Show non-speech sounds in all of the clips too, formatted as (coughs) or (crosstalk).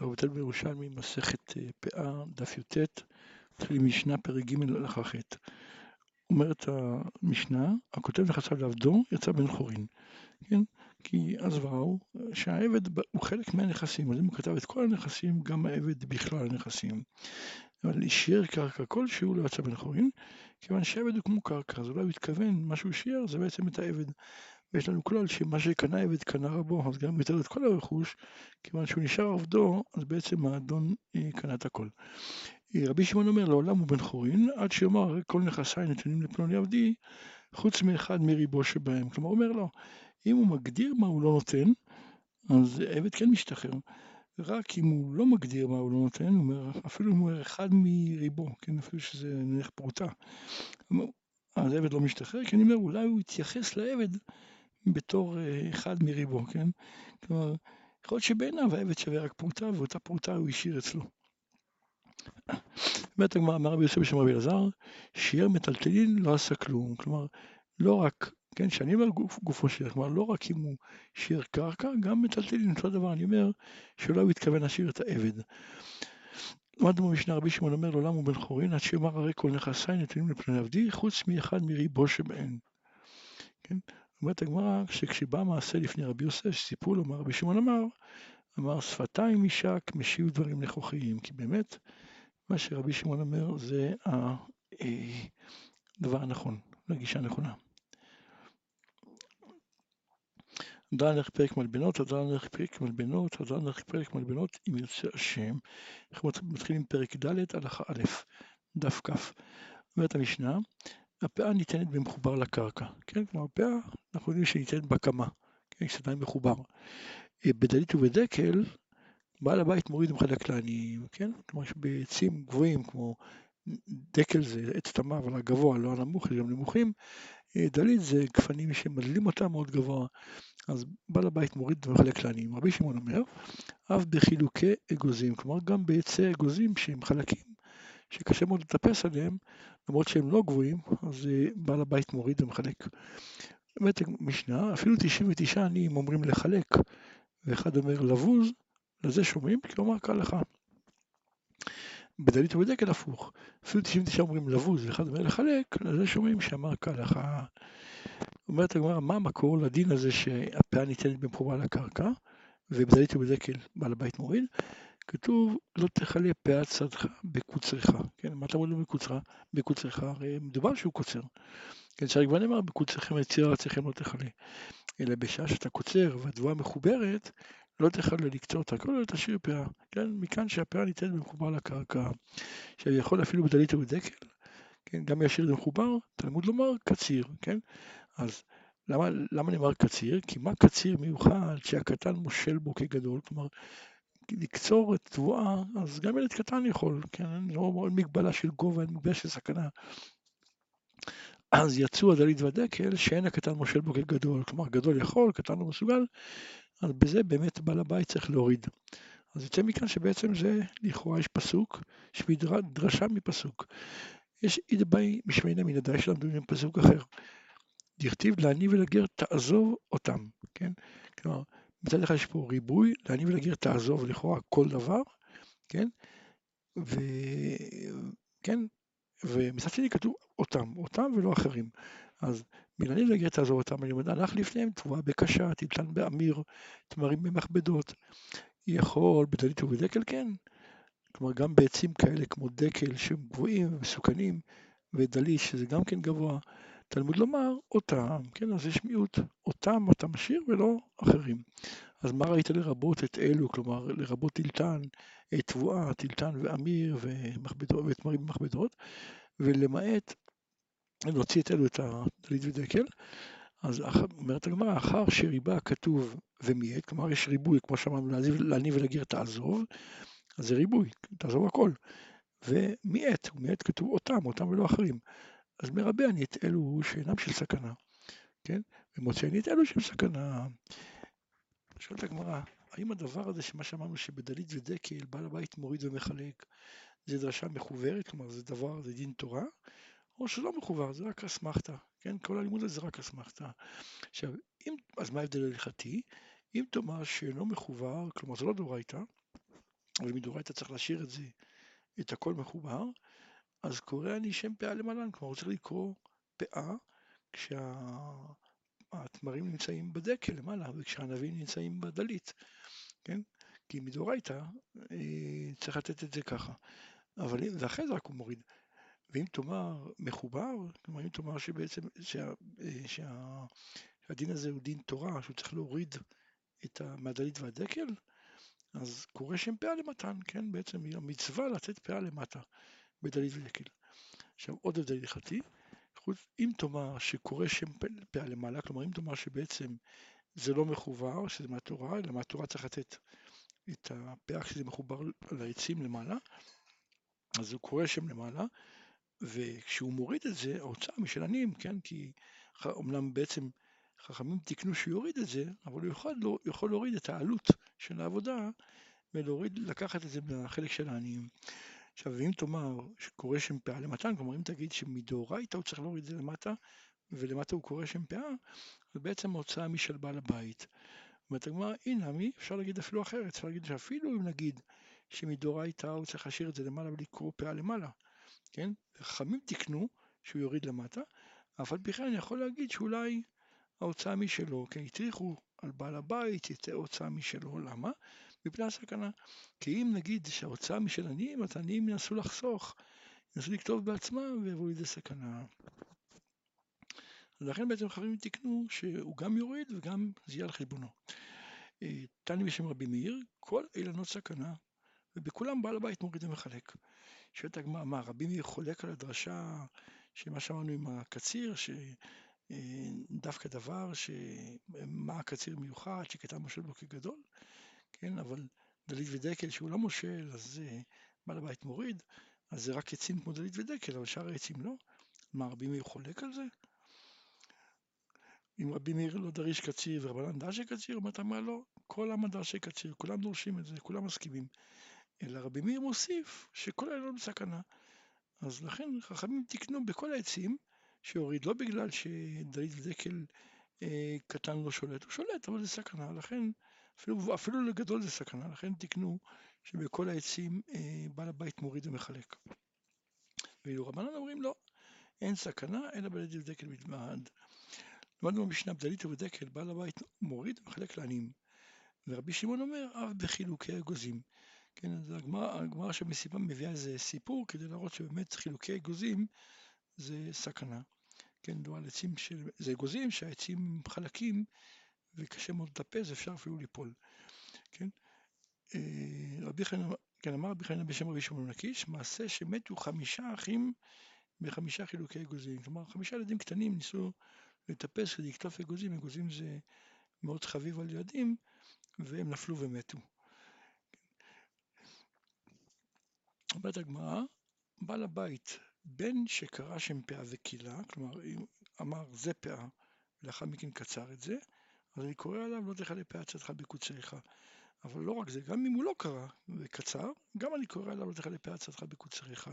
רבותינו בירושלמי, מסכת אה, פאה, דף י"ט, מתחיל משנה פרק ג' הלכה ח'. אומרת המשנה, הכותב נכסיו לעבדו, יצא בן חורין. כן? כי אז ראו שהעבד הוא חלק מהנכסים, אז אם הוא כתב את כל הנכסים, גם העבד בכלל הנכסים. אבל אישר קרקע כלשהו לא יצא בן חורין, כיוון שהעבד הוא כמו קרקע, אז אולי הוא התכוון, מה שהוא שיער זה בעצם את העבד. ויש לנו כלל שמה שקנה עבד קנה רבו, אז גם יותר את כל הרכוש, כיוון שהוא נשאר עבדו, אז בעצם האדון אה, קנה את הכל. אה, רבי שמעון אומר לעולם הוא בן חורין, עד שיאמר כל נכסיי נתונים לפלוני עבדי, חוץ מאחד מריבו שבהם. כלומר, אומר לו, אם הוא מגדיר מה הוא לא נותן, אז עבד כן משתחרר. רק אם הוא לא מגדיר מה הוא לא נותן, הוא אומר, אפילו אם הוא אומר אחד מריבו, כן, אפילו שזה נניח פרוטה, אז העבד לא משתחרר, כי אני אומר, אולי הוא יתייחס לעבד בתור אה, אחד מריבו, כן? כלומר, יכול להיות שבעיניו העבד שווה רק פרוטה, ואותה פרוטה הוא השאיר אצלו. (coughs) באמת הגמרא אמר רבי יוסף בשם רבי אלעזר, שיער מטלטלין לא עשה כלום. כלומר, לא רק, כן, כשאני אומר גוף, גופו שיער, כלומר, לא רק אם הוא שיער קרקע, גם מטלטלין, אותו דבר, אני אומר, שאולי הוא התכוון להשאיר את העבד. למדנו במשנה רבי שמעון אומר לעולם הוא בן חורין, עד שיאמר הרי כל נכסיי נתונים לפני עבדי, חוץ מאחד מריבו שבהן. כן? אומרת הגמרא, שכשבא מעשה לפני רבי יוסף, שסיפרו לו מה רבי שמעון אמר, אמר שפתיים יישק, משיב דברים נכוחים, כי באמת, מה שרבי שמעון אומר זה הדבר הנכון, הגישה הנכונה. תודה לך פרק מלבנות, תודה לך פרק מלבנות, תודה לך פרק מלבנות, אם ירצה השם. אנחנו מתחילים פרק ד', הלכה א', דף כ'. אומרת המשנה, הפאה ניתנת במחובר לקרקע, כן? כלומר, הפאה, אנחנו יודעים שהיא ניתנת בקמה, כן? כשעדיין מחובר. אה, בדלית ובדקל, בעל הבית מוריד ומחלק לעניים, כן? כלומר, בעצים גבוהים, כמו דקל זה עץ תמה, אבל הגבוה, לא הנמוך, אלא גם נמוכים, אה, דלית זה גפנים שמדלים אותם מאוד גבוה, אז בעל הבית מוריד ומחלק לעניים. רבי שמעון אומר, אף בחילוקי אגוזים, כלומר גם בעצי אגוזים שהם חלקים, שקשה מאוד לטפס עליהם, למרות שהם לא גבוהים, אז אה, בעל הבית מוריד ומחלק. באמת משנה, אפילו 99 עניים אומרים לחלק, ואחד אומר לבוז, לזה שומעים, כי הוא אמר קל לך. בדלית ובדקל הפוך, אפילו 99 אומרים לבוז, ואחד אומר לחלק, לזה שומעים שאמר קל לך. אומרת הגמרא, מה המקור לדין הזה שהפאה ניתנת במחובה לקרקע, ובדלית ובדקל בעל הבית מוריד? כתוב לא תכלה פאת שדך בקוצרך, כן, מה אתה אומר לו בקוצרה? בקוצרך, הרי מדובר שהוא קוצר, כן, שהרי כבר נאמר בקוצרכם יציר ארציכם לא תכלה, אלא בשעה שאתה קוצר והתבואה מחוברת, לא תכלה לקצור את הכל, אלא תשאיר פאה, כן, מכאן שהפאה ניתנת במחובר לקרקע, שיכול אפילו בדלית ובדקל, כן, גם ישיר למחובר, תלמוד לומר קציר, כן, אז למה, למה נאמר קציר? כי מה קציר מיוחד שהקטן מושל בו כגדול, כלומר לקצור תבואה, אז גם ילד קטן יכול, כן, לא מגבלה של גובה, אין מגבלה של סכנה. אז יצאו הדלית והדקל שאין הקטן מושל בו כגדול, כלומר גדול יכול, קטן לא מסוגל, אז בזה באמת בעל הבית צריך להוריד. אז יוצא מכאן שבעצם זה, לכאורה יש פסוק, יש דרשה מפסוק. יש אידבאי משמיינה מן הדאי שלמדו עם פסוק אחר. דכתיב לעני ולגר תעזוב אותם, כן? כלומר, מצד אחד יש פה ריבוי, לעני ולגר תעזוב לכאורה כל דבר, כן? וכן, ומצד שני כתוב אותם, אותם ולא אחרים. אז מלעני ולגר תעזוב אותם, אני אומר, הלך לפניהם תבואה בקשה, תלתן באמיר, תמרים במכבדות. יכול בדלית ובדקל כן. כלומר, גם בעצים כאלה כמו דקל שהם גבוהים ומסוכנים, ודלית שזה גם כן גבוה, תלמוד לומר אותם, כן, אז יש מיעוט, אותם אתה משאיר ולא אחרים. אז מה ראית לרבות את אלו, כלומר לרבות טילטן, תבואה, טילטן ואמיר ותמרים ומכבדות, ולמעט להוציא את אלו את הדלית ודקל, אז אומרת הגמרא, אחר שריבה כתוב ומיעט, כלומר יש ריבוי, כמו שאמרנו, להניב ולגיר תעזוב, אז זה ריבוי, תעזוב הכל. ומיעט, ומיעט כתוב אותם, אותם ולא אחרים. אז מרבה אני את אלו שאינם של סכנה, כן? ומוצא אני את אלו שהם סכנה. שואלת הגמרא, האם הדבר הזה, שמה שאמרנו שבדלית ודקל, בעל הבית מוריד ומחלק, זה דרשה מחוברת, כלומר זה דבר, זה דין תורה, או שלא מחובר, זה רק אסמכתה, כן? כל הלימוד הזה זה רק אסמכתה. עכשיו, אם, אז מה ההבדל ההלכתי? אם תאמר שאינו מחובר, כלומר זה לא דאורייתא, אבל מדאורייתא צריך להשאיר את זה, את הכל מחובר, אז קורא אני שם פאה למעלן, כלומר הוא צריך לקרוא פאה כשהתמרים נמצאים בדקל למעלה וכשהענבים נמצאים בדלית, כן? כי מדאורייתא אה, צריך לתת את זה ככה. אבל ואחרי זה רק הוא מוריד. ואם תאמר מחובר, כלומר אם תאמר שבעצם שה, אה, שה, שהדין הזה הוא דין תורה, שהוא צריך להוריד את המעדלית והדקל, אז קורא שם פאה למתן, כן? בעצם המצווה לתת פאה למטה בדלית ודקל. עכשיו עוד הבדל הלכתי, אם תאמר שקורא שם פאה למעלה, כלומר אם תאמר שבעצם זה לא מחובר, שזה מהתורה, אלא מהתורה צריך לתת את הפאה כשזה מחובר לעצים למעלה, אז הוא קורא שם למעלה, וכשהוא מוריד את זה, ההוצאה משלנים, כן? כי אומנם בעצם חכמים תיקנו שהוא יוריד את זה, אבל הוא יכול, לא, יכול להוריד את העלות של העבודה ולהוריד, לקחת את זה מהחלק של העניים. עכשיו, ואם תאמר שקורא שם פאה למתן, כלומר אם תגיד שמדאורייתא הוא צריך להוריד את זה למטה, ולמטה הוא קורא שם פאה, אז בעצם ההוצאה משל בעל הבית. אומרת הגמרא, הנה מי, אפשר להגיד אפילו אחרת, אפשר להגיד שאפילו אם נגיד שמדאורייתא הוא צריך להשאיר את זה למעלה ולקרוא פאה למעלה, כן? חכמים תיקנו שהוא יוריד למטה, אף על פי כן אני יכול להגיד שאולי ההוצאה משלו, כן, הטריחו על בעל הבית, יצא הוצאה משלו, למה? מפני הסכנה. כי אם נגיד שההוצאה משל עניים, אז עניים ינסו לחסוך, ינסו לכתוב בעצמם ויבואו לידי סכנה. ולכן בעצם חכמים תיקנו שהוא גם יוריד וגם זה יהיה על חשבונו. אה, תני בשם רבי מאיר, כל אילנות סכנה, ובכולם בעל הבית מוריד ומחלק. שואלת הגמרא, מה רבי מאיר חולק על הדרשה שמה שאמרנו עם הקציר, שדווקא דבר שמה הקציר מיוחד, שקטן מושל בו כגדול, כן, אבל דלית ודקל שהוא לא מושל, אז בעל הבית מוריד, אז זה רק עצים כמו דלית ודקל, אבל שאר העצים לא. מה רבי מאיר חולק על זה? אם רבי מאיר לא דריש קציר ורבנן דרשי קציר, אומרת מה לא, כל העם דרשי קציר, כולם דורשים את זה, כולם מסכימים. אלא רבי מאיר מוסיף שכל לא בסכנה. אז לכן חכמים תיקנו בכל העצים שהוריד, לא בגלל שדלית ודקל אה, קטן לא שולט, הוא שולט, אבל זה סכנה, לכן אפילו, אפילו לגדול זה סכנה, לכן תיקנו שבכל העצים אה, בעל הבית מוריד ומחלק. ואילו רבנן אומרים לא, אין סכנה אלא בדלית ודקל בלבד. למדנו במשנה בדלית ובדקל, בעל הבית מוריד ומחלק לעניים. ורבי שמעון אומר, אף בחילוקי אגוזים. כן, אז הגמרא שבסיבה מביאה איזה סיפור כדי להראות שבאמת חילוקי אגוזים זה סכנה. כן, דו על עצים של... זה אגוזים שהעצים חלקים וקשה מאוד לטפס, אפשר אפילו ליפול. כן, אה, רבי חנין, כן, אמר רבי חנין בשם רבי שמעון לקיש, מעשה שמתו חמישה אחים בחמישה חילוקי אגוזים. כלומר, חמישה ילדים קטנים ניסו לטפס כדי לקטוף אגוזים, אגוזים זה מאוד חביב על ילדים, והם נפלו ומתו. אומרת הגמרא, בעל הבית, בין שקרא שם פאה וקילה, כלומר אמר זה פאה, ולאחר מכן קצר את זה, אז אני קורא עליו לא תכלה פאה צאתך בקוצריך. אבל לא רק זה, גם אם הוא לא קרא וקצר, גם אני קורא עליו לא תכלה פאה צאתך בקוצריך.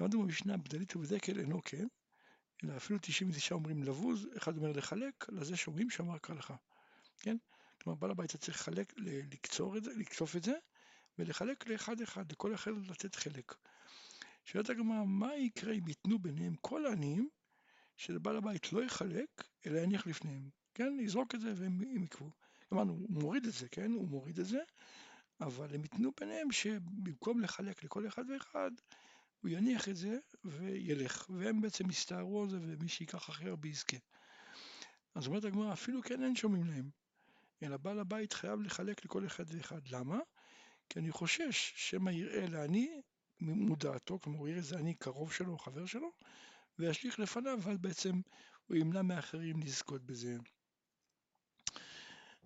למדנו במשנה בדלית ובדקל אינו כן, אלא אפילו 99 אומרים לבוז, אחד אומר לחלק, לזה שאומרים שאמר קרא לך. כן? כלומר בעל הבית צריך לחלק, לקצור את זה, לקצוף את זה, ולחלק לאחד אחד, לכל אחד לתת חלק. שאלת הגמרא, מה יקרה אם ייתנו ביניהם כל העניים, שלבעל הבית לא יחלק, אלא יניח לפניהם, כן? יזרוק את זה והם יקבו. אמרנו, הוא מוריד את זה, כן? הוא מוריד את זה, אבל הם ייתנו ביניהם שבמקום לחלק לכל אחד ואחד, הוא יניח את זה וילך, והם בעצם יסתערו על זה ומי שיקח הכי הרבה יזכה. אז אומרת הגמרא, אפילו כן אין שומעים להם, אלא בעל הבית חייב לחלק לכל אחד ואחד. למה? כי אני חושש שמא יראה לעני מודעתו, כלומר הוא יראה איזה עני קרוב שלו חבר שלו, וישליך לפניו, ואז בעצם הוא ימנע מאחרים לזכות בזה.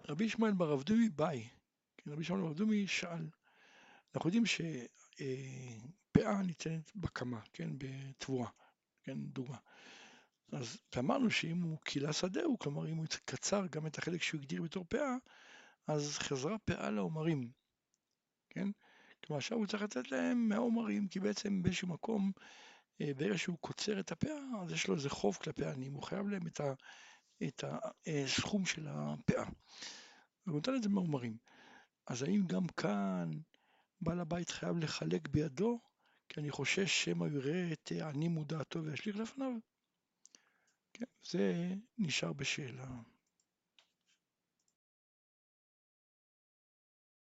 רבי ישמעאל בר אבדומי ביי, כן, רבי ישמעאל בר אבדומי שאל, אנחנו יודעים שפאה ניתנת בקמה, כן, בתבואה, כן, דוגמה. אז אמרנו שאם הוא כילה שדהו, כלומר אם הוא קצר גם את החלק שהוא הגדיר בתור פאה, אז חזרה פאה לעומרים, כן? כלומר עכשיו הוא צריך לתת להם מהעומרים, כי בעצם באיזשהו מקום, אה, ברגע שהוא קוצר את הפאה, אז יש לו איזה חוב כלפי העניים, הוא חייב להם את, ה, את הסכום אה, של הפאה. הוא נותן את זה מהעומרים. אז האם גם כאן בעל הבית חייב לחלק בידו? כי אני חושש שמא יראה את עני מודעתו וישליך לפניו? כן, זה נשאר בשאלה.